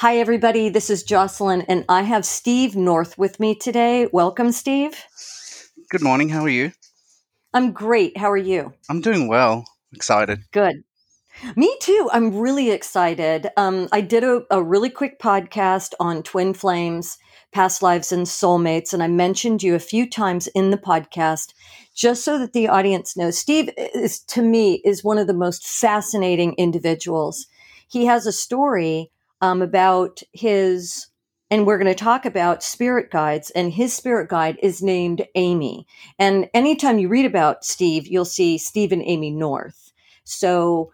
Hi, everybody. This is Jocelyn, and I have Steve North with me today. Welcome, Steve. Good morning. How are you? I'm great. How are you? I'm doing well. Excited. Good. Me too. I'm really excited. Um, I did a, a really quick podcast on twin flames, past lives, and soulmates, and I mentioned you a few times in the podcast just so that the audience knows. Steve is, to me, is one of the most fascinating individuals. He has a story um, about his, and we're going to talk about spirit guides, and his spirit guide is named Amy. And anytime you read about Steve, you'll see Steve and Amy North. So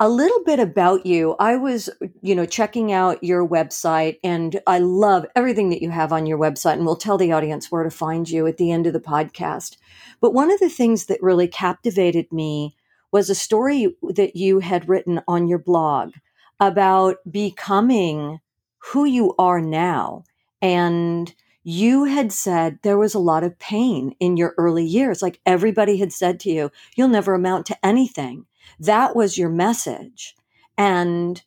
a little bit about you. I was, you know, checking out your website and I love everything that you have on your website and we'll tell the audience where to find you at the end of the podcast. But one of the things that really captivated me was a story that you had written on your blog about becoming who you are now. And you had said there was a lot of pain in your early years. Like everybody had said to you, you'll never amount to anything. That was your message. And,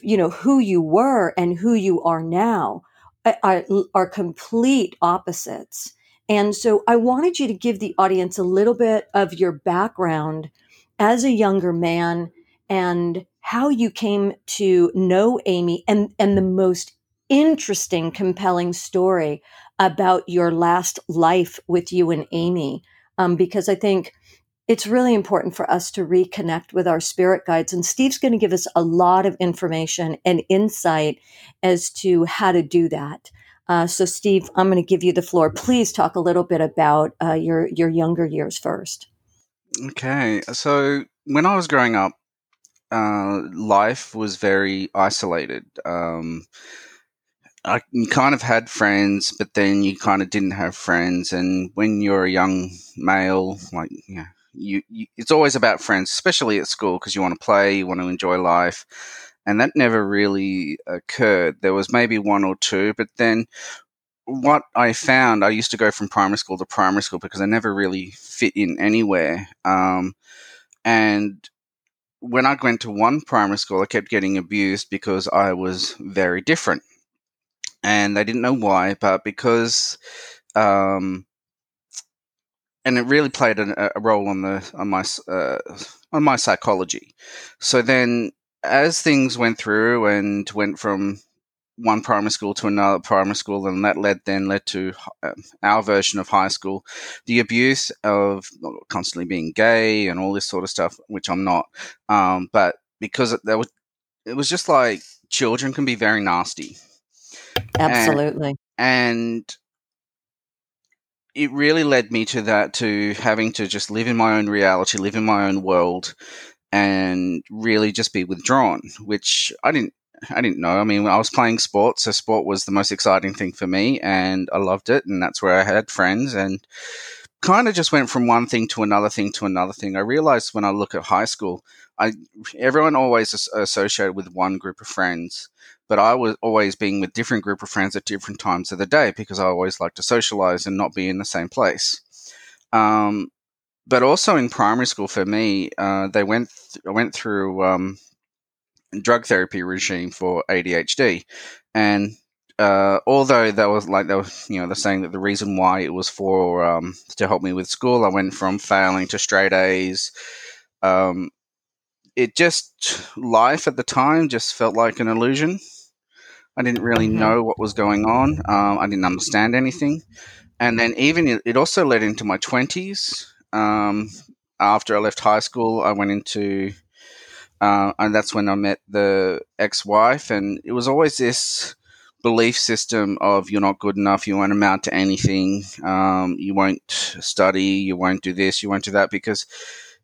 you know, who you were and who you are now are, are complete opposites. And so I wanted you to give the audience a little bit of your background as a younger man and how you came to know Amy and, and the most interesting, compelling story about your last life with you and Amy. Um, because I think it's really important for us to reconnect with our spirit guides. And Steve's going to give us a lot of information and insight as to how to do that. Uh, so, Steve, I'm going to give you the floor. Please talk a little bit about uh, your your younger years first. Okay, so when I was growing up, uh, life was very isolated. Um, I kind of had friends, but then you kind of didn't have friends. And when you're a young male, like yeah, you, you it's always about friends, especially at school, because you want to play, you want to enjoy life, and that never really occurred. There was maybe one or two, but then what I found, I used to go from primary school to primary school because I never really fit in anywhere. Um, and when I went to one primary school, I kept getting abused because I was very different. And they didn't know why, but because, um, and it really played a, a role on the on my uh, on my psychology. So then, as things went through and went from one primary school to another primary school, and that led then led to uh, our version of high school, the abuse of constantly being gay and all this sort of stuff, which I'm not. Um, but because there was, it was just like children can be very nasty. Absolutely. And, and it really led me to that to having to just live in my own reality, live in my own world, and really just be withdrawn, which I didn't I didn't know. I mean, I was playing sports, so sport was the most exciting thing for me, and I loved it, and that's where I had friends, and kind of just went from one thing to another thing to another thing. I realized when I look at high school, I everyone always associated with one group of friends, but I was always being with different group of friends at different times of the day because I always like to socialize and not be in the same place. Um, but also in primary school for me, uh, they went th- I went through um, drug therapy regime for ADHD, and uh, although that was like they were, you know, they're saying that the reason why it was for um, to help me with school, I went from failing to straight A's. Um, it just life at the time just felt like an illusion. I didn't really mm-hmm. know what was going on. Um, I didn't understand anything, and then even it, it also led into my twenties. Um, after I left high school, I went into uh, and that's when I met the ex-wife, and it was always this belief system of you're not good enough, you won't amount to anything, um, you won't study, you won't do this, you won't do that. Because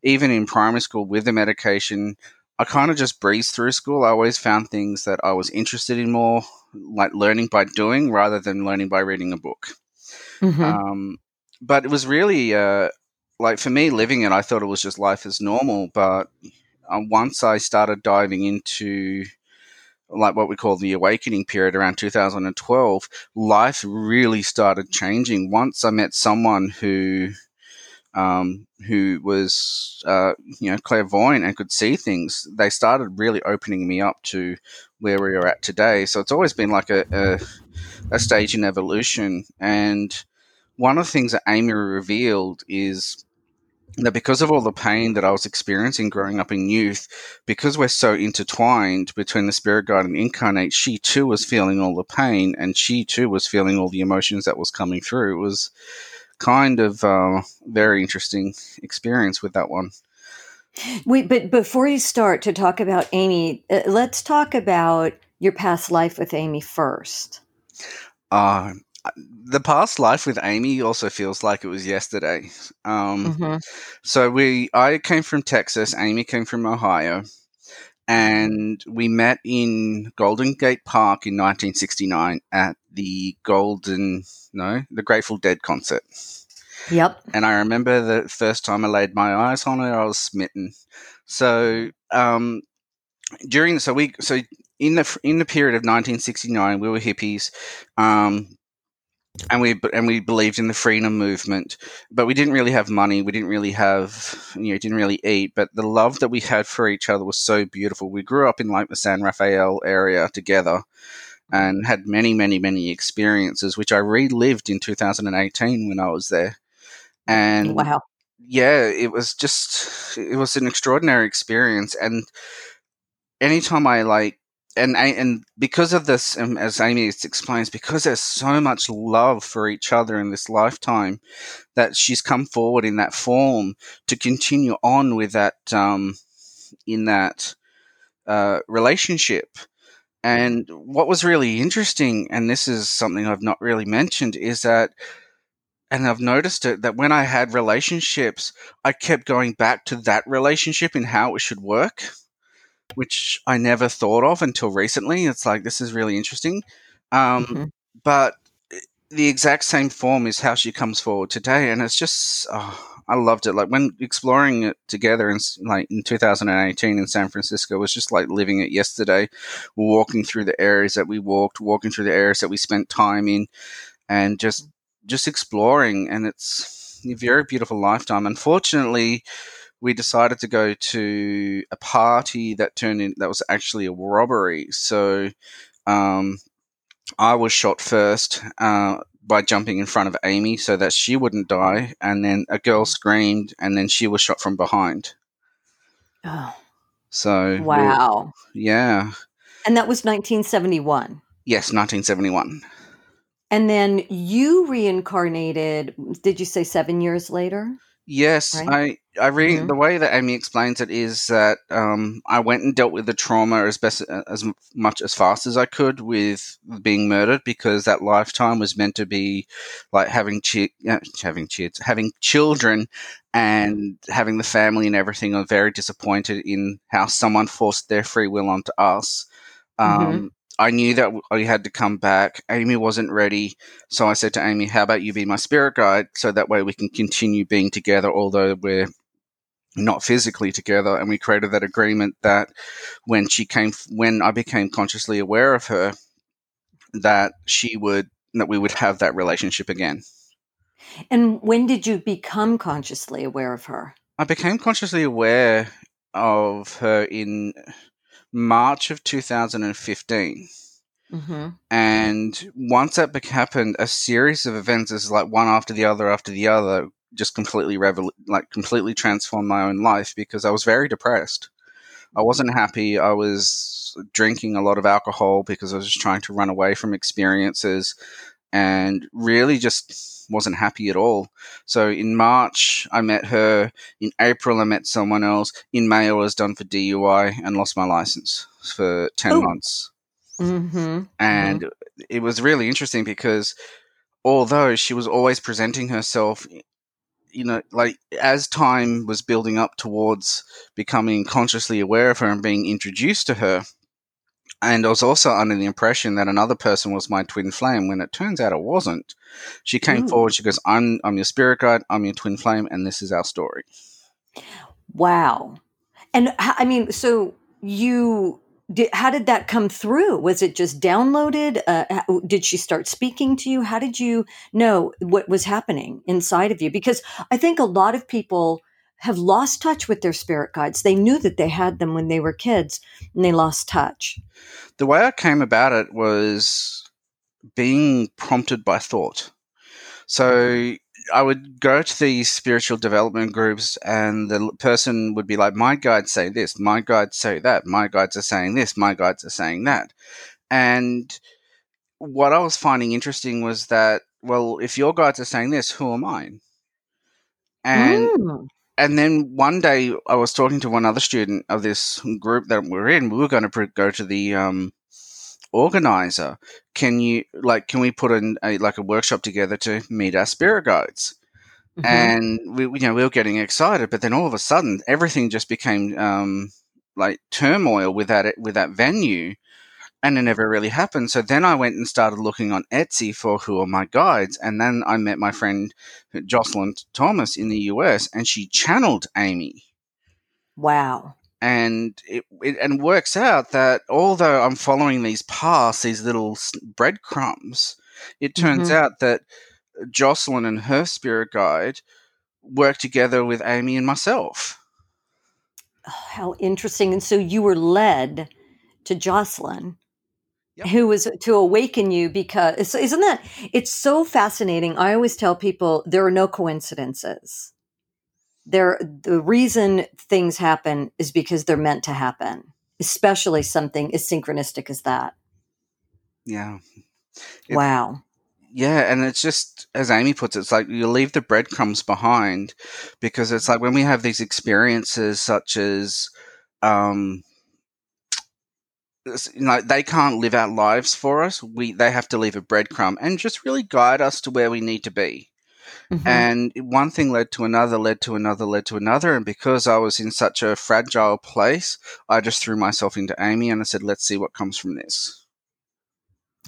even in primary school with the medication, I kind of just breezed through school. I always found things that I was interested in more, like learning by doing rather than learning by reading a book. Mm-hmm. Um, but it was really uh, like for me living it, I thought it was just life as normal, but uh, once I started diving into like what we call the awakening period around 2012, life really started changing. Once I met someone who um, who was uh, you know clairvoyant and could see things, they started really opening me up to where we are at today. So it's always been like a, a, a stage in evolution. And one of the things that Amy revealed is that because of all the pain that I was experiencing growing up in youth, because we're so intertwined between the spirit guide and incarnate, she too was feeling all the pain and she too was feeling all the emotions that was coming through. It was kind of uh, very interesting experience with that one. Wait, but before you start to talk about Amy, uh, let's talk about your past life with Amy first. Uh, the past life with Amy also feels like it was yesterday. Um, mm-hmm. So we, I came from Texas. Amy came from Ohio, and we met in Golden Gate Park in 1969 at the Golden, no, the Grateful Dead concert. Yep. And I remember the first time I laid my eyes on her, I was smitten. So um, during, so we, so in the in the period of 1969, we were hippies. Um, and we and we believed in the freedom movement, but we didn't really have money. We didn't really have you know didn't really eat. But the love that we had for each other was so beautiful. We grew up in like the San Rafael area together, and had many many many experiences, which I relived in 2018 when I was there. And wow, yeah, it was just it was an extraordinary experience. And anytime I like and and because of this, um, as Amy explains, because there's so much love for each other in this lifetime, that she's come forward in that form to continue on with that um, in that uh, relationship. And what was really interesting, and this is something I've not really mentioned, is that, and I've noticed it, that when I had relationships, I kept going back to that relationship and how it should work which I never thought of until recently. It's like this is really interesting, um, mm-hmm. but the exact same form is how she comes forward today, and it's just oh, I loved it. Like when exploring it together in like in 2018 in San Francisco was just like living it yesterday, walking through the areas that we walked, walking through the areas that we spent time in, and just just exploring. And it's a very beautiful lifetime. Unfortunately we decided to go to a party that turned in that was actually a robbery. So um, I was shot first uh, by jumping in front of Amy so that she wouldn't die, and then a girl screamed, and then she was shot from behind. Oh, so wow, yeah, and that was 1971. Yes, 1971. And then you reincarnated. Did you say seven years later? Yes, right? I read mm-hmm. the way that Amy explains it is that um, I went and dealt with the trauma as best as much as fast as I could with being murdered because that lifetime was meant to be like having chi- uh, having kids, having children, and having the family and everything. I'm very disappointed in how someone forced their free will onto us. Mm-hmm. Um, mm-hmm. I knew that I had to come back. Amy wasn't ready. So I said to Amy, How about you be my spirit guide? So that way we can continue being together, although we're not physically together. And we created that agreement that when she came, when I became consciously aware of her, that she would, that we would have that relationship again. And when did you become consciously aware of her? I became consciously aware of her in March of 2015. Mm-hmm. And once that happened, a series of events is like one after the other after the other, just completely revol- like completely transformed my own life because I was very depressed. I wasn't happy. I was drinking a lot of alcohol because I was just trying to run away from experiences and really just wasn't happy at all. So in March, I met her. In April, I met someone else. In May, I was done for DUI and lost my license for 10 Ooh. months. Mm-hmm. And mm-hmm. it was really interesting because although she was always presenting herself, you know, like as time was building up towards becoming consciously aware of her and being introduced to her, and I was also under the impression that another person was my twin flame when it turns out it wasn't. She came Ooh. forward, she goes, I'm I'm your spirit guide, I'm your twin flame, and this is our story. Wow. And I mean, so you did, how did that come through? Was it just downloaded? Uh, did she start speaking to you? How did you know what was happening inside of you? Because I think a lot of people have lost touch with their spirit guides. They knew that they had them when they were kids and they lost touch. The way I came about it was being prompted by thought. So I would go to these spiritual development groups, and the person would be like, "My guides say this, my guides say that, my guides are saying this, my guides are saying that," and what I was finding interesting was that, well, if your guides are saying this, who am I? And mm. and then one day I was talking to one other student of this group that we're in. We were going to go to the um, organizer. Can you like can we put in a like a workshop together to meet our spirit guides? Mm-hmm. and we you know we were getting excited but then all of a sudden everything just became um like turmoil with that with that venue and it never really happened. So then i went and started looking on etsy for who are my guides and then i met my friend jocelyn thomas in the us and she channeled amy. Wow and it, it, and works out that although I'm following these paths, these little breadcrumbs, it turns mm-hmm. out that Jocelyn and her spirit guide work together with Amy and myself. Oh, how interesting! And so you were led to Jocelyn. Yep. Who was to awaken you because isn't that it's so fascinating? I always tell people there are no coincidences there the reason things happen is because they're meant to happen especially something as synchronistic as that. Yeah. It, wow. Yeah and it's just as amy puts it it's like you leave the breadcrumbs behind because it's like when we have these experiences such as um you know they can't live our lives for us we they have to leave a breadcrumb and just really guide us to where we need to be Mm-hmm. And one thing led to another, led to another, led to another. And because I was in such a fragile place, I just threw myself into Amy and I said, let's see what comes from this.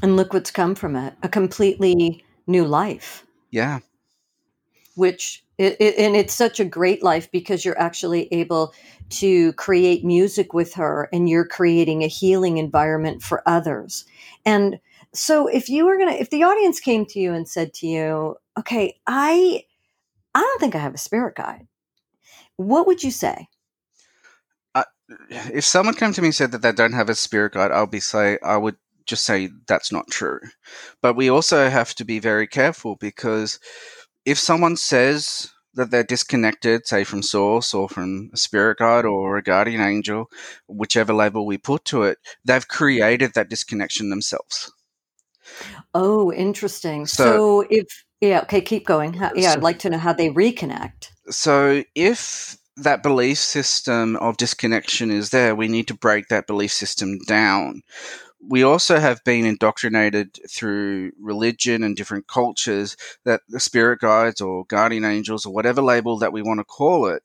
And look what's come from it a completely new life. Yeah. Which, it, it, and it's such a great life because you're actually able to create music with her and you're creating a healing environment for others. And so if you were going to, if the audience came to you and said to you, okay, I, I don't think I have a spirit guide. What would you say? Uh, if someone came to me and said that they don't have a spirit guide, I'll be say, I would just say that's not true. But we also have to be very careful because if someone says that they're disconnected, say from source or from a spirit guide or a guardian angel, whichever label we put to it, they've created that disconnection themselves. Oh, interesting. So, so if yeah, okay, keep going. Yeah, so, I'd like to know how they reconnect. So if that belief system of disconnection is there, we need to break that belief system down. We also have been indoctrinated through religion and different cultures that the spirit guides or guardian angels or whatever label that we want to call it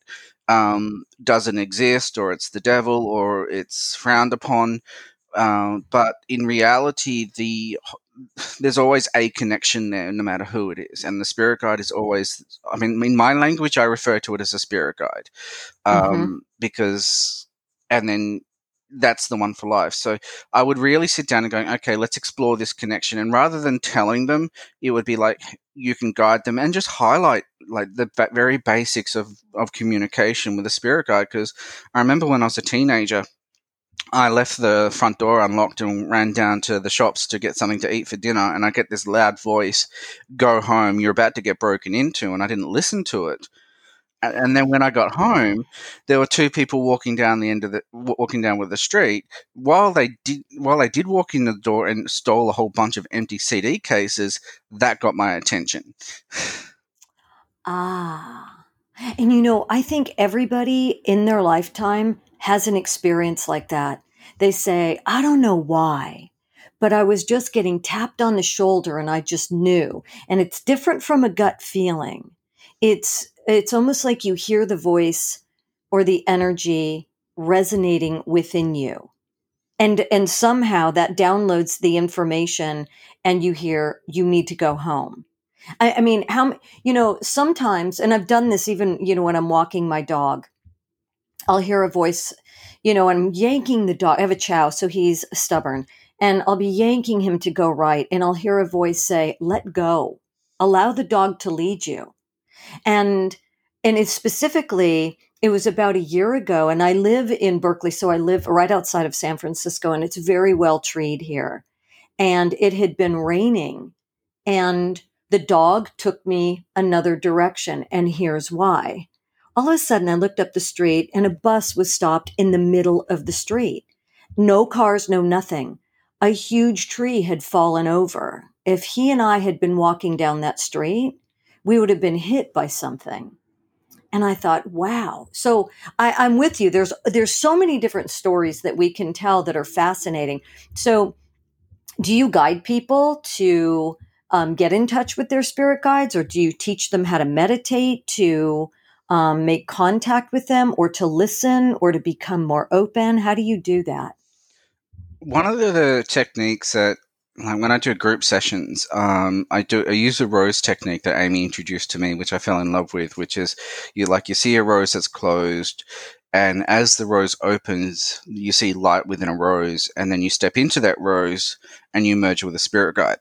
um, doesn't exist or it's the devil or it's frowned upon. Um, but in reality, the there's always a connection there, no matter who it is. And the spirit guide is always, I mean, in my language, I refer to it as a spirit guide um, mm-hmm. because, and then that's the one for life. So I would really sit down and going, okay, let's explore this connection. And rather than telling them, it would be like you can guide them and just highlight like the very basics of, of communication with a spirit guide. Because I remember when I was a teenager, I left the front door unlocked and ran down to the shops to get something to eat for dinner. And I get this loud voice, go home, you're about to get broken into. And I didn't listen to it. And then when I got home, there were two people walking down the end of the walking down with the street. While they did, while they did walk in the door and stole a whole bunch of empty CD cases, that got my attention. Ah, and you know, I think everybody in their lifetime has an experience like that. They say, I don't know why, but I was just getting tapped on the shoulder and I just knew. And it's different from a gut feeling. It's, it's almost like you hear the voice or the energy resonating within you. And, and somehow that downloads the information and you hear, you need to go home. I, I mean, how, you know, sometimes, and I've done this even, you know, when I'm walking my dog, I'll hear a voice, you know, I'm yanking the dog. I have a chow, so he's stubborn. And I'll be yanking him to go right. And I'll hear a voice say, let go, allow the dog to lead you. And, and it's specifically, it was about a year ago and I live in Berkeley. So I live right outside of San Francisco and it's very well treed here. And it had been raining and the dog took me another direction. And here's why. All of a sudden, I looked up the street and a bus was stopped in the middle of the street. No cars, no nothing. A huge tree had fallen over. If he and I had been walking down that street, we would have been hit by something. And I thought, wow. So I, am with you. There's there's so many different stories that we can tell that are fascinating. So do you guide people to um, get in touch with their spirit guides, or do you teach them how to meditate, to um, make contact with them, or to listen, or to become more open? How do you do that? One of the, techniques that like when I do group sessions, um, I do I use a rose technique that Amy introduced to me, which I fell in love with, which is you like you see a rose that's closed, and as the rose opens, you see light within a rose, and then you step into that rose and you merge with a spirit guide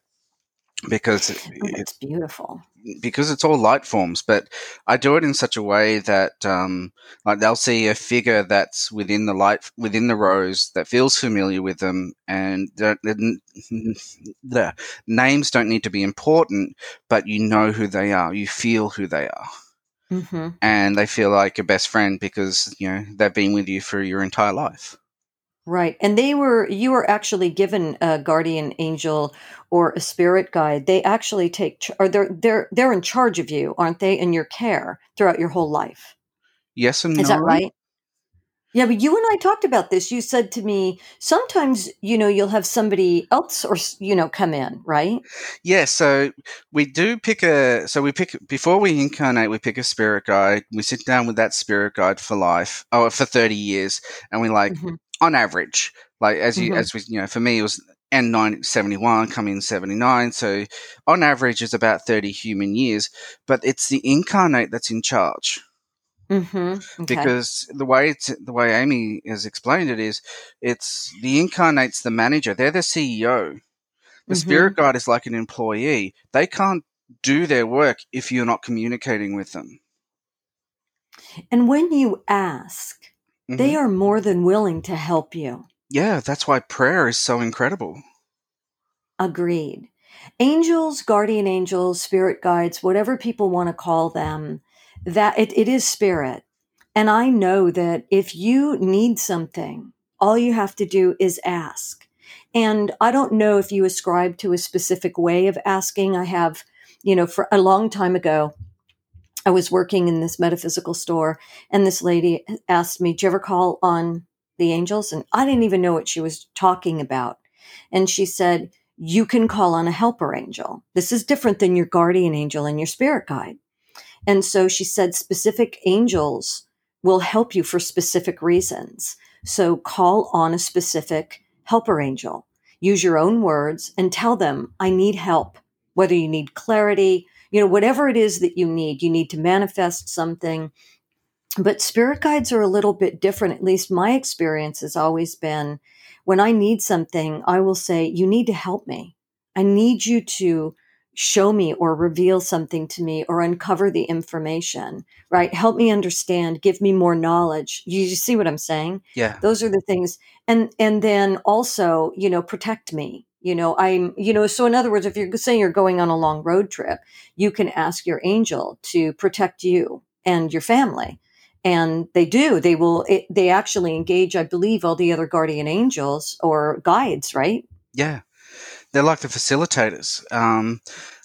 because oh, it's beautiful because it's all light forms but i do it in such a way that um, like they'll see a figure that's within the light within the rose that feels familiar with them and the, the names don't need to be important but you know who they are. You feel who they are. Mm-hmm. and they feel like a best friend because you know they've been with you for your entire life Right. And they were, you were actually given a guardian angel or a spirit guide. They actually take, or they're, they're, they're in charge of you, aren't they? In your care throughout your whole life. Yes and Is no. that right? Yeah, but you and I talked about this. You said to me, sometimes, you know, you'll have somebody else or, you know, come in, right? Yeah. So we do pick a, so we pick, before we incarnate, we pick a spirit guide. We sit down with that spirit guide for life, oh, for 30 years. And we like, mm-hmm on average, like as you mm-hmm. as we you know, for me it was N nine seventy one, come in seventy nine. So on average, it's about thirty human years. But it's the incarnate that's in charge. Mm-hmm. Okay. Because the way it's the way Amy has explained it is, it's the incarnate's the manager. They're the CEO. The mm-hmm. spirit guide is like an employee. They can't do their work if you're not communicating with them. And when you ask, Mm-hmm. They are more than willing to help you. Yeah, that's why prayer is so incredible. Agreed. Angels, guardian angels, spirit guides, whatever people want to call them, that it, it is spirit. And I know that if you need something, all you have to do is ask. And I don't know if you ascribe to a specific way of asking. I have, you know, for a long time ago, I was working in this metaphysical store, and this lady asked me, Do you ever call on the angels? And I didn't even know what she was talking about. And she said, You can call on a helper angel. This is different than your guardian angel and your spirit guide. And so she said, Specific angels will help you for specific reasons. So call on a specific helper angel. Use your own words and tell them, I need help, whether you need clarity, you know, whatever it is that you need, you need to manifest something. But spirit guides are a little bit different. At least my experience has always been when I need something, I will say, You need to help me. I need you to show me or reveal something to me or uncover the information, right? Help me understand, give me more knowledge. You, you see what I'm saying? Yeah. Those are the things. And and then also, you know, protect me you know i'm you know so in other words if you're saying you're going on a long road trip you can ask your angel to protect you and your family. And they do. They will it, they actually engage i believe all the other guardian angels or guides right? Yeah. They're like the facilitators. Um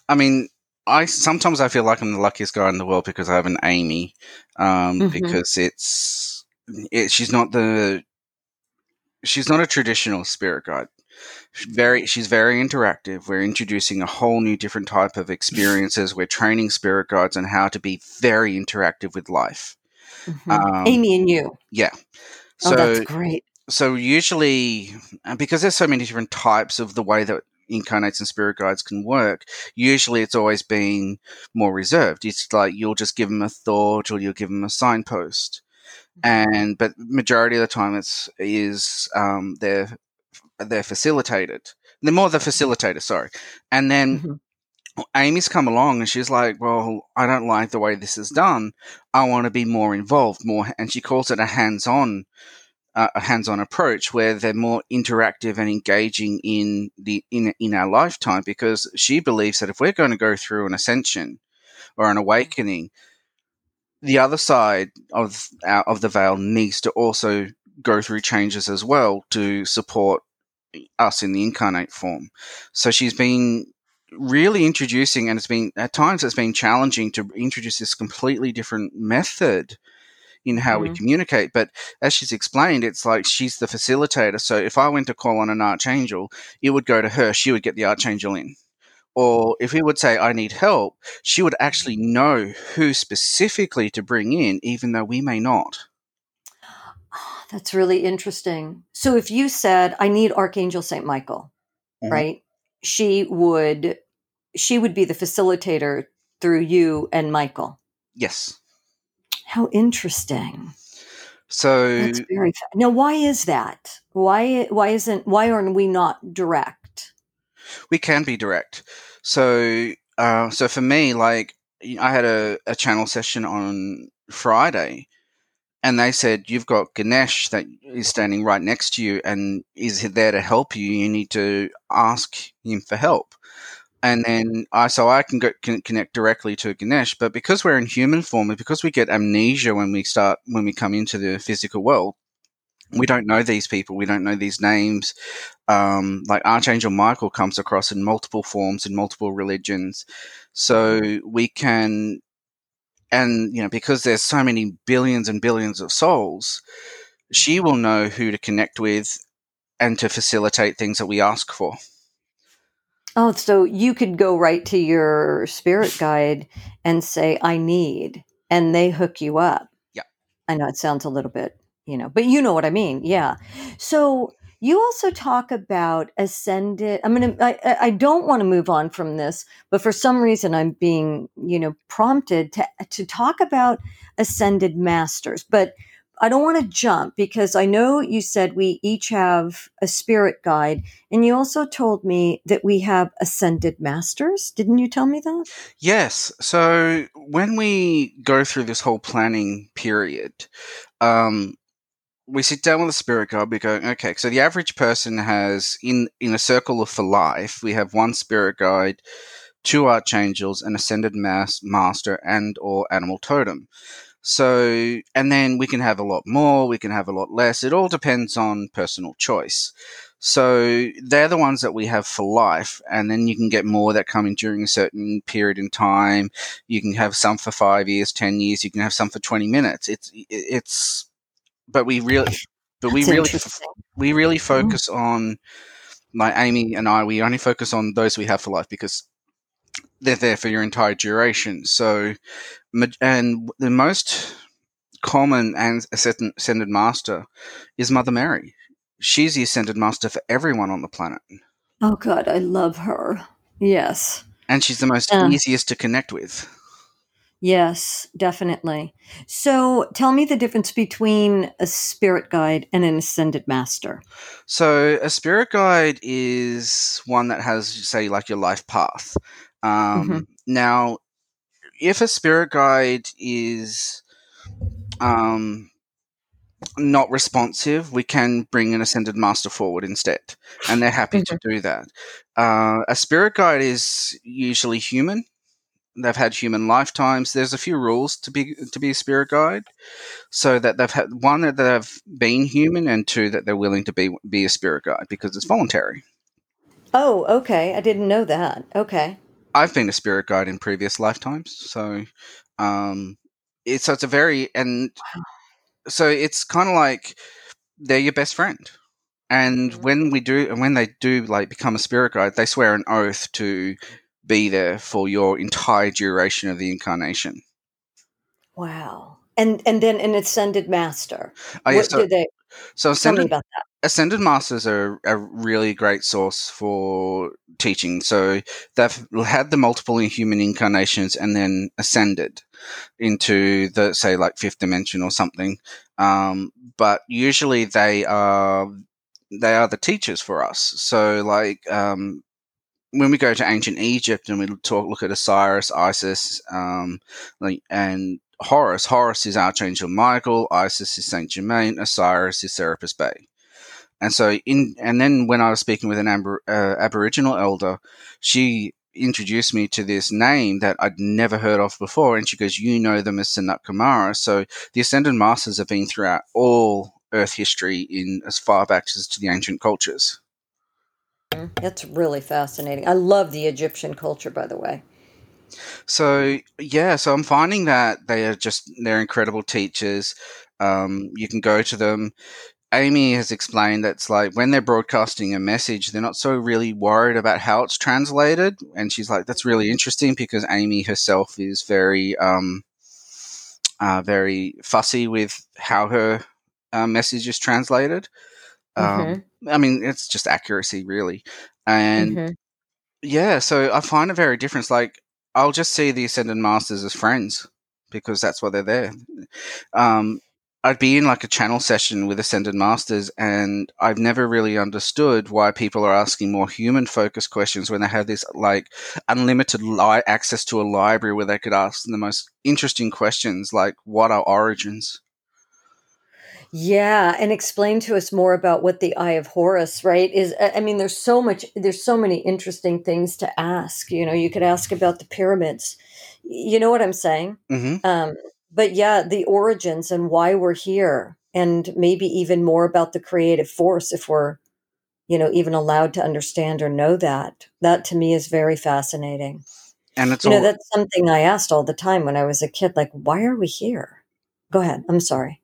i mean i sometimes i feel like i'm the luckiest guy in the world because i have an amy um mm-hmm. because it's it, she's not the she's not a traditional spirit guide very she's very interactive. We're introducing a whole new different type of experiences. We're training spirit guides on how to be very interactive with life. Mm-hmm. um, amy and you. yeah. So oh, that's great. so usually because there's so many different types of the way that incarnates and spirit guides can work usually it's always been more reserved. It's like you'll just give them a thought or you'll give them a signpost. And but majority of the time it's is um, they're they're facilitated. They're more the facilitator, sorry. And then Mm-hmm. Amy's come along and she's like, "Well, I don't like the way this is done. I want to be more involved, more." And she calls it a hands-on, uh, a hands-on approach where they're more interactive and engaging in the in in our lifetime. Because she believes that if we're going to go through an ascension or an awakening, the other side of our, of the veil needs to also go through changes as well to support us in the incarnate form. So she's been really introducing, and it's been at times it's been challenging to introduce this completely different method in how we Mhm. communicate. But as she's explained, it's like she's the facilitator. So if I went to call on an archangel, it would go to her. She would get the archangel in. Or if he would say, I need help, she would actually know who specifically to bring in, even though we may not. Ah, That's really interesting. So if you said, I need Archangel St. Michael, Mhm. right? She would she would be the facilitator through you and Michael. Yes. How interesting. So That's very fa- now. Why is that? Why? Why isn't? Why aren't we not direct? we can be direct. So, uh, so for me, like I had a, a channel session on Friday, and they said you've got Ganesh that is standing right next to you and is there to help you. You need to ask him for help. And then I, so I can go can connect directly to Ganesh, but because we're in human form and because we get amnesia when we start when we come into the physical world, we don't know these people. We don't know these names. Um, like Archangel Michael comes across in multiple forms in multiple religions, so we can, and you know, because there's so many billions and billions of souls, she will know who to connect with and to facilitate things that we ask for. Oh, so you could go right to your spirit guide and say, "I need," and they hook you up. Yeah. I know it sounds a little bit, you know, but you know what I mean. Yeah. So you also talk about ascended. I'm gonna. I, I- don't want to move on from this, but for some reason, I'm being, you know, prompted to to talk about ascended masters, but. I don't want to jump because I know you said we each have a spirit guide, and you also told me that we have ascended masters. Didn't you tell me that? Yes. So when we go through this whole planning period, um, we sit down with a spirit guide. We go, okay. So the average person has in in a circle of for life, we have one spirit guide, two archangels, an ascended mass master, and or animal totem. So, and then we can have a lot more, we can have a lot less. It all depends on personal choice. So they're the ones that we have for life, and then you can get more that come in during a certain period in time. You can have some for five years, ten years. You can have some for twenty minutes. It's it's, but we really, but we really, we really mm. focus on, like Amy and I, we only focus on those we have for life because they're there for your entire duration. So, and the most common and ascended master is Mother Mary. She's the ascended master for everyone on the planet, Oh God, I love her. Yes, and she's the most easiest to connect with. Yes, definitely. So, tell me the difference between a spirit guide and an ascended master. So, a spirit guide is one that has, say, like your life path. Um, Mhm. Now, if a spirit guide is um, not responsive, we can bring an ascended master forward instead, and they're happy to do that. Uh, a spirit guide is usually human. They've had human lifetimes. There's a few rules to be to be a spirit guide, so that they've had one that they've been human, and two that they're willing to be be a spirit guide because it's voluntary. Oh, okay. I didn't know that. Okay. I've been a spirit guide in previous lifetimes, so um, it's so it's a very and so it's kind of like they're your best friend. And Mhm. when we do, and when they do like become a spirit guide, they swear an oath to be there for your entire duration of the incarnation. Wow. And and then an ascended master. Oh, yeah, what so, do they so tell me ascended, about that? ascended masters are a really great source for teaching. So they've had the multiple human incarnations and then ascended into the say like fifth dimension or something. Um, but usually they are they are the teachers for us. So like um, when we go to ancient Egypt and we talk look at Osiris, Isis, um, like, and Horus. Horus is Archangel Michael. Isis is Saint Germain. Osiris is Serapis Bey. And so in and then when I was speaking with an uh, Aboriginal elder, she introduced me to this name that I'd never heard of before, and she goes, "You know them as Sanat Kumara." So the Ascended Masters have been throughout all Earth history in as far back as to the ancient cultures. That's really fascinating. I love the Egyptian culture, by the way. So yeah, so I'm finding that they are just they're incredible teachers. Um, you can go to them. Amy has explained that it's like when they're broadcasting a message, they're not so really worried about how it's translated. And she's like, that's really interesting because Amy herself is very, um, uh, very fussy with how her uh, message is translated. Um, mm-hmm. I mean, it's just accuracy, really. And mm-hmm. yeah, so I find a very different. Like, I'll just see the Ascended Masters as friends because that's why they're there. Um, I'd be in like a channel session with Ascended Masters, and I've never really understood why people are asking more human focused questions when they have this like unlimited li- access to a library where they could ask the most interesting questions, like what are origins? Yeah, and explain to us more about what the Eye of Horus, right? Is I mean, there's so much, there's so many interesting things to ask. You know, you could ask about the pyramids. You know what I'm saying? Mm-hmm. Um, but yeah, the origins and why we're here, and maybe even more about the creative force if we're, you know, even allowed to understand or know that. That to me is very fascinating. And it's you know all- that's something I asked all the time when I was a kid. Like, why are we here? Go ahead. I'm sorry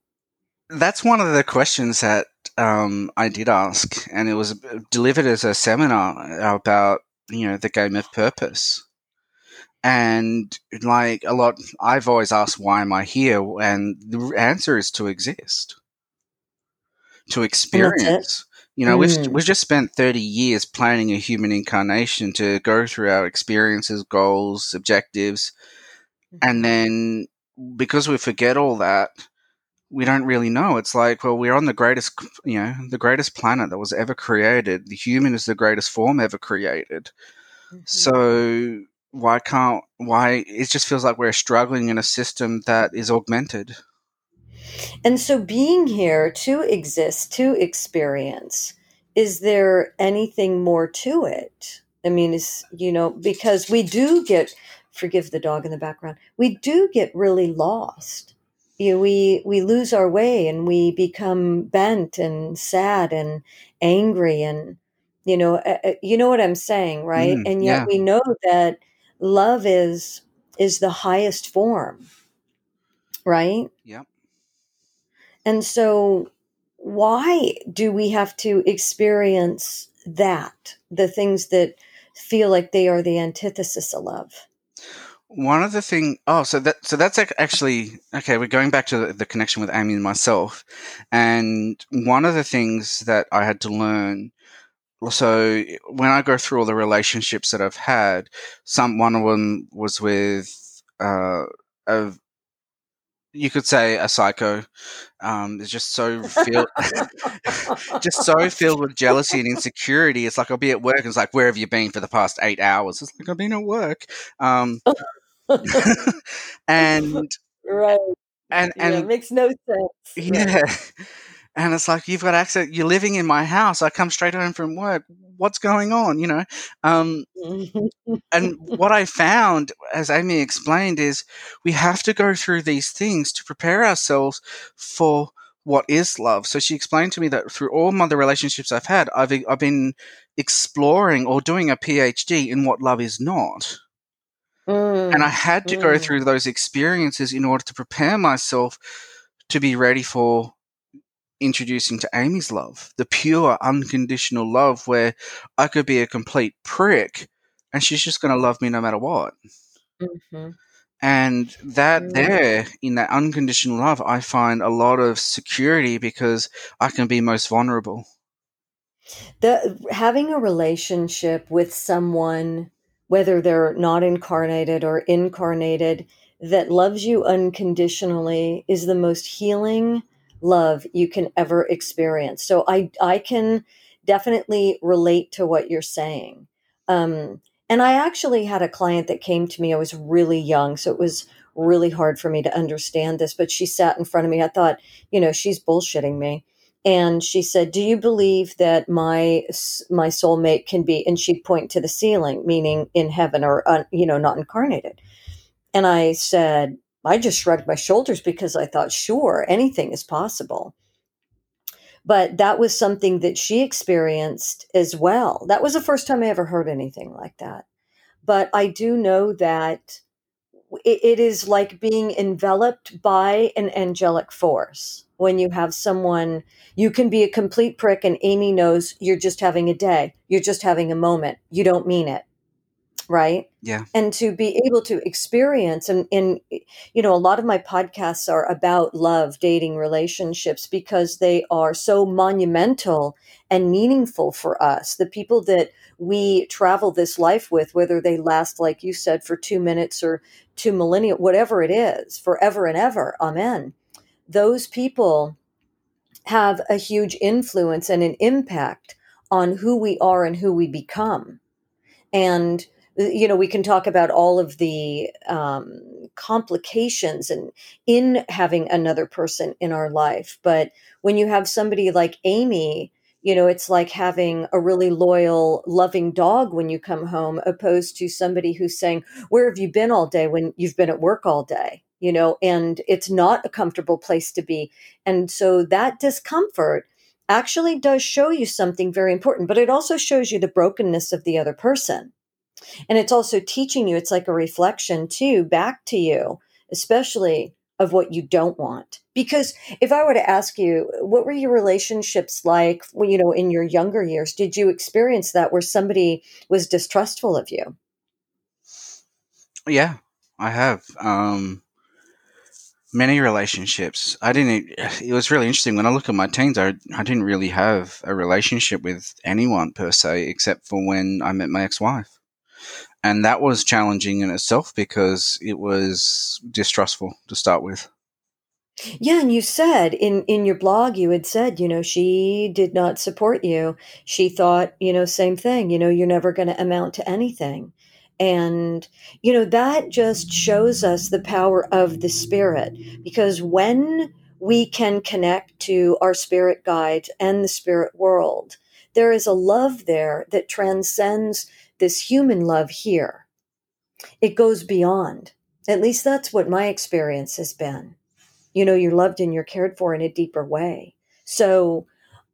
that's one of the questions that um, I did ask, and it was delivered as a seminar about you know the game of purpose. And like a lot, I've always asked, "Why am I here?" And the answer is to exist, to experience. You know, mm. we've we've just spent thirty years planning a human incarnation to go through our experiences, goals, objectives, and mm-hmm. then because we forget all that, we don't really know. It's like, well, we're on the greatest, you know, the greatest planet that was ever created. The human is the greatest form ever created. Mm-hmm. So why can't why it just feels like we're struggling in a system that is augmented. And so being here to exist, to experience, is there anything more to it? I mean, is you know, because we do get forgive the dog in the background. We do get really lost you know, we we lose our way and we become bent and sad and angry and you know uh, you know what I'm saying right mm, and yet yeah. we know that love is is the highest form right Yep. and so why do we have to experience that the things that feel like they are the antithesis of love one of the thing, oh, so that so that's actually okay. We're going back to the, the connection with Amy and myself, and one of the things that I had to learn. So when I go through all the relationships that I've had, some one of them was with uh, a you could say a psycho. Um, is just so filled, just so filled with jealousy and insecurity. It's like I'll be at work and it's like, "Where have you been for the past eight hours?" It's like I've been at work. Um, and right. and and yeah, it makes no sense. Yeah. Right. and it's like you've got access you're living in my house i come straight home from work what's going on? You know? Um, and what i found as amy explained is we have to go through these things to prepare ourselves for what is love. So she explained to me that through all my the relationships i've had i've, I've been exploring or doing a phd in what love is not Mm, and I had to mm. go through those experiences in order to prepare myself to be ready for introducing to Amy's love, the pure, unconditional love where I could be a complete prick and she's just going to love me no matter what. Mm-hmm. And that mm. there, in that unconditional love, I find a lot of security because I can be most vulnerable. The having a relationship with someone, whether they're not incarnated or incarnated, that loves you unconditionally is the most healing love you can ever experience. So I I can definitely relate to what you're saying. Um, and I actually had a client that came to me. I was really young, so it was really hard for me to understand this. But she sat in front of me. I thought, you know, she's bullshitting me. And she said, "Do you believe that my my soulmate can be?" And she'd point to the ceiling, meaning in heaven or uh, you know, not incarnated. And I said, I just shrugged my shoulders because I thought, sure, anything is possible. But that was something that she experienced as well. That was the first time I ever heard anything like that. But I do know that it, it is like being enveloped by an angelic force. When you have someone, you can be a complete prick, and Amy knows you're just having a day, you're just having a moment, you don't mean it right? Yeah. and to be able to experience and, and you know a lot of my podcasts are about love dating relationships because they are so monumental and meaningful for us. The people that we travel this life with whether they last like you said for two minutes or two millennia whatever it is forever and ever amen those people have a huge influence and an impact on who we are and who we become. And you know we can talk about all of the um, complications and in having another person in our life but when you have somebody like amy you know it's like having a really loyal loving dog when you come home opposed to somebody who's saying where have you been all day when you've been at work all day you know and it's not a comfortable place to be and so that discomfort actually does show you something very important but it also shows you the brokenness of the other person and it's also teaching you, it's like a reflection too, back to you, especially of what you don't want. Because if I were to ask you, what were your relationships like, you know, in your younger years? Did you experience that where somebody was distrustful of you? Yeah, I have. Um, many relationships. I didn't. It was really interesting when I look at my teens. I I didn't really have a relationship with anyone per se, except for when I met my ex-wife and that was challenging in itself because it was distrustful to start with. Yeah, and you said in in your blog you had said, you know, she did not support you. She thought, you know, same thing, you know, you're never going to amount to anything. And you know, that just shows us the power of the spirit because when we can connect to our spirit guides and the spirit world, there is a love there that transcends this human love here. It goes beyond. At least that's what my experience has been. You know, you're loved and you're cared for in a deeper way. So,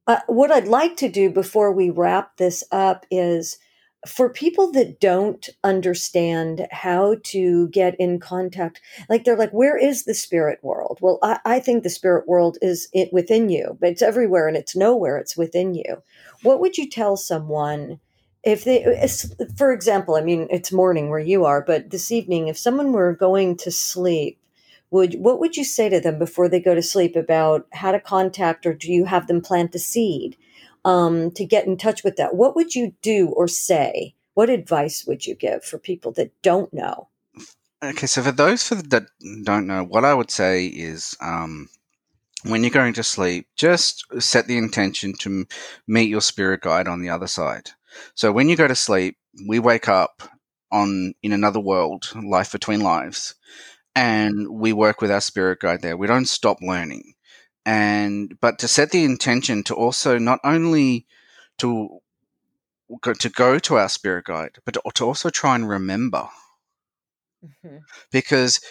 uh, what I'd like to do before we wrap this up is for people that don't understand how to get in contact, like they're like, where is the spirit world? Well, I, I think the spirit world is it within you, but it's everywhere and it's nowhere, it's within you. What would you tell someone if they for example i mean it's morning where you are but this evening if someone were going to sleep would what would you say to them before they go to sleep about how to contact or do you have them plant a seed um, to get in touch with that what would you do or say what advice would you give for people that don't know okay so for those for that don't know what i would say is um, when you're going to sleep just set the intention to meet your spirit guide on the other side so when you go to sleep, we wake up on in another world, life between lives, and we work with our spirit guide there. We don't stop learning. And but to set the intention to also not only to to go to our spirit guide, but to also try and remember Mm-hmm. Because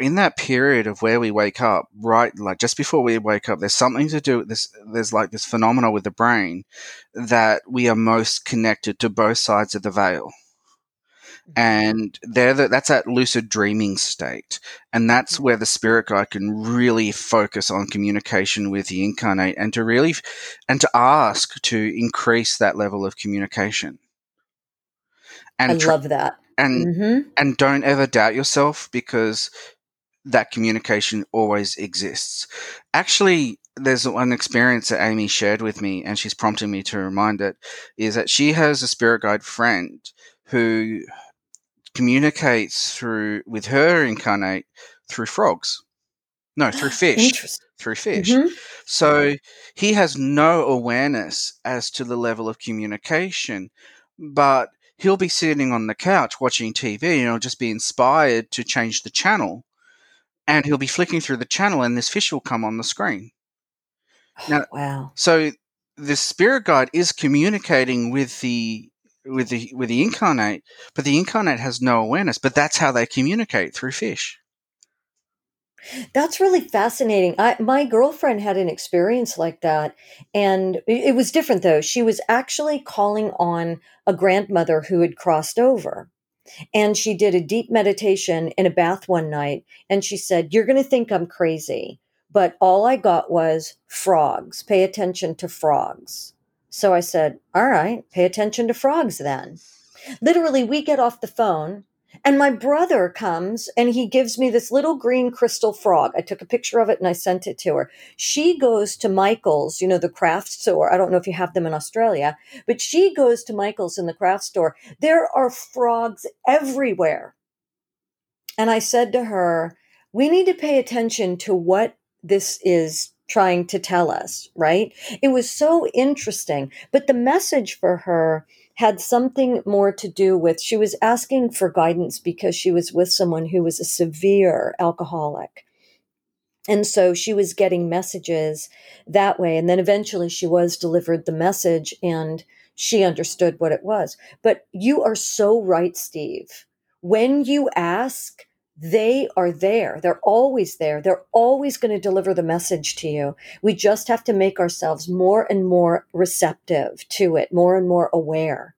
in that period of where we wake up, right, like just before we wake up, there's something to do with this. There's like this phenomena with the brain that we are most connected to both sides of the veil. And there, the, that's that lucid dreaming state, and that's mm-hmm. where the spirit guide can really focus on communication with the incarnate, and to really, and to ask to increase that level of communication. And I love that and mm-hmm. and don't ever doubt yourself because that communication always exists. Actually, there's one experience that Amy shared with me, and she's prompting me to remind it, is that she has a spirit guide friend who communicates through with her incarnate through frogs. No, through fish. Through fish. Mm-hmm. So he has no awareness as to the level of communication, but he'll be sitting on the couch watching TV and he'll just be inspired to change the channel. And he'll be flicking through the channel and this fish will come on the screen. Now, wow. So the spirit guide is communicating with the with the with the incarnate, but the incarnate has no awareness. But that's how they communicate through fish. That's really fascinating. I, my girlfriend had an experience like that, and it, was different though. She was actually calling on a grandmother who had crossed over. And she did a deep meditation in a bath one night, and she said, You're going to think I'm crazy, but all I got was frogs. Pay attention to frogs. So I said, All right, pay attention to frogs then. Literally, we get off the phone and my brother comes and he gives me this little green crystal frog. I took a picture of it and I sent it to her. She goes to Michael's, you know, the craft store. I don't know if you have them in Australia, but she goes to Michael's in the craft store. There are frogs everywhere. And I said to her, we need to pay attention to what this is trying to tell us, right? It was so interesting. But the message for her had something more to do with she was asking for guidance because she was with someone who was a severe alcoholic. And so she was getting messages that way. And then eventually she was delivered the message and she understood what it was. But you are so right, Steve. When you ask, they are there. They're always there. They're always going to deliver the message to you. We just have to make ourselves more and more receptive to it, more and more aware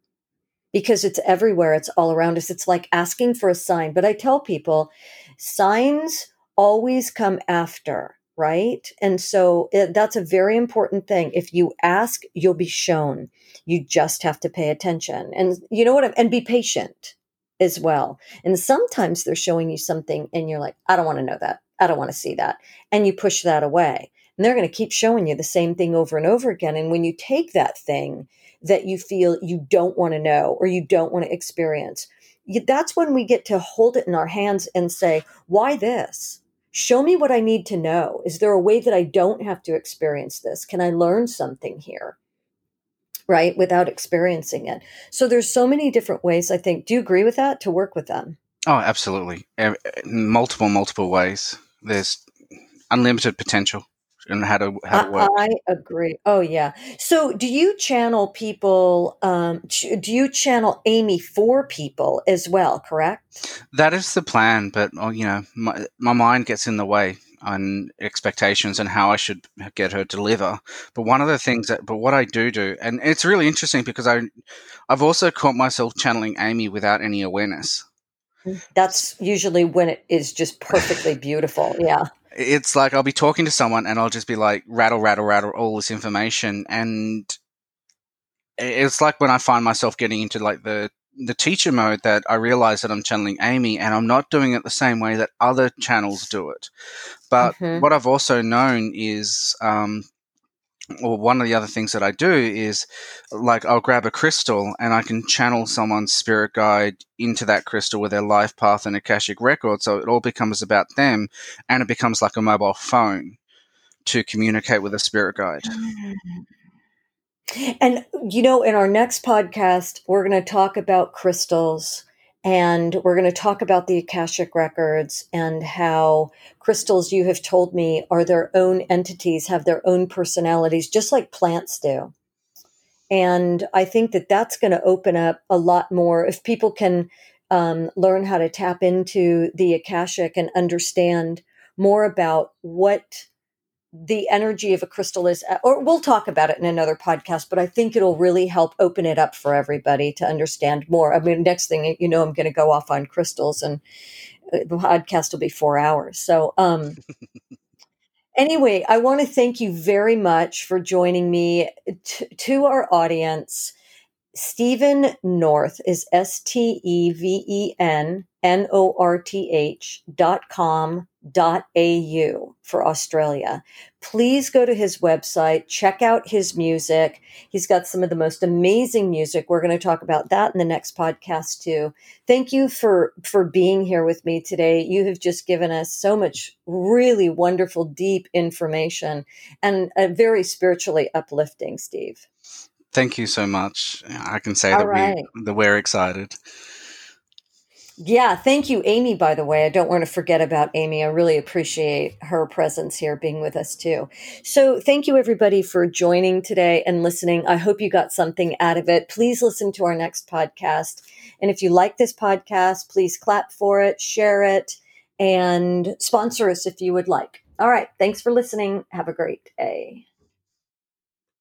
because it's everywhere. It's all around us. It's like asking for a sign. But I tell people signs always come after, right? And so it, that's a very important thing. If you ask, you'll be shown. You just have to pay attention. And you know what? And be patient as well. And sometimes they're showing you something and you're like, I don't want to know that. I don't want to see that. And you push that away. And they're going to keep showing you the same thing over and over again. And when you take that thing that you feel you don't want to know or you don't want to experience, that's when we get to hold it in our hands and say, why this? Show me what I need to know. Is there a way that I don't have to experience this? Can I learn something here? Right without experiencing it so there's so many different ways i think do you agree with that to work with them oh absolutely multiple multiple ways there's unlimited potential and how to how to work. I, agree. Oh yeah. So do you channel people? Um, do you channel Amy for people as well? Correct. That is the plan, but oh, you know, my my mind gets in the way on expectations and how I should get her to deliver. But one of the things that, but what I do do, and it's really interesting because I, I've also caught myself channeling Amy without any awareness. That's usually when it is just perfectly beautiful. Yeah. It's like I'll be talking to someone and I'll just be like rattle, rattle, rattle all this information. And it's like when I find myself getting into like the the teacher mode that I realize that I'm channeling Amy and I'm not doing it the same way that other channels do it. But mm-hmm. what I've also known is, um, or one of the other things that I do is like I'll grab a crystal and I can channel someone's spirit guide into that crystal with their life path and Akashic record. So it all becomes about them and it becomes like a mobile phone to communicate with a spirit guide. Mm-hmm. And, you know, in our next podcast, we're going to talk about crystals and we're going to talk about the Akashic records and how crystals, you have told me, are their own entities, have their own personalities, just like plants do. And I think that that's going to open up a lot more if people can um, learn how to tap into the Akashic and understand more about what the energy of a crystal is or we'll talk about it in another podcast but i think it'll really help open it up for everybody to understand more. I mean next thing you know i'm going to go off on crystals and uh, the podcast will be four hours. So um anyway i want to thank you very much for joining me. T- to our audience stephen North is S T E V E N N O R T H dot com au for Australia. Please go to his website, check out his music. He's got some of the most amazing music. We're going to talk about that in the next podcast too. Thank you for for being here with me today. You have just given us so much really wonderful deep information and a very spiritually uplifting, Steve. Thank you so much. I can say that right. we that we're excited. Yeah, thank you, Amy, by the way. I don't want to forget about Amy. I really appreciate her presence here being with us too. So, thank you, everybody, for joining today and listening. I hope you got something out of it. Please listen to our next podcast. And if you like this podcast, please clap for it, share it, and sponsor us if you would like. All right. Thanks for listening. Have a great day.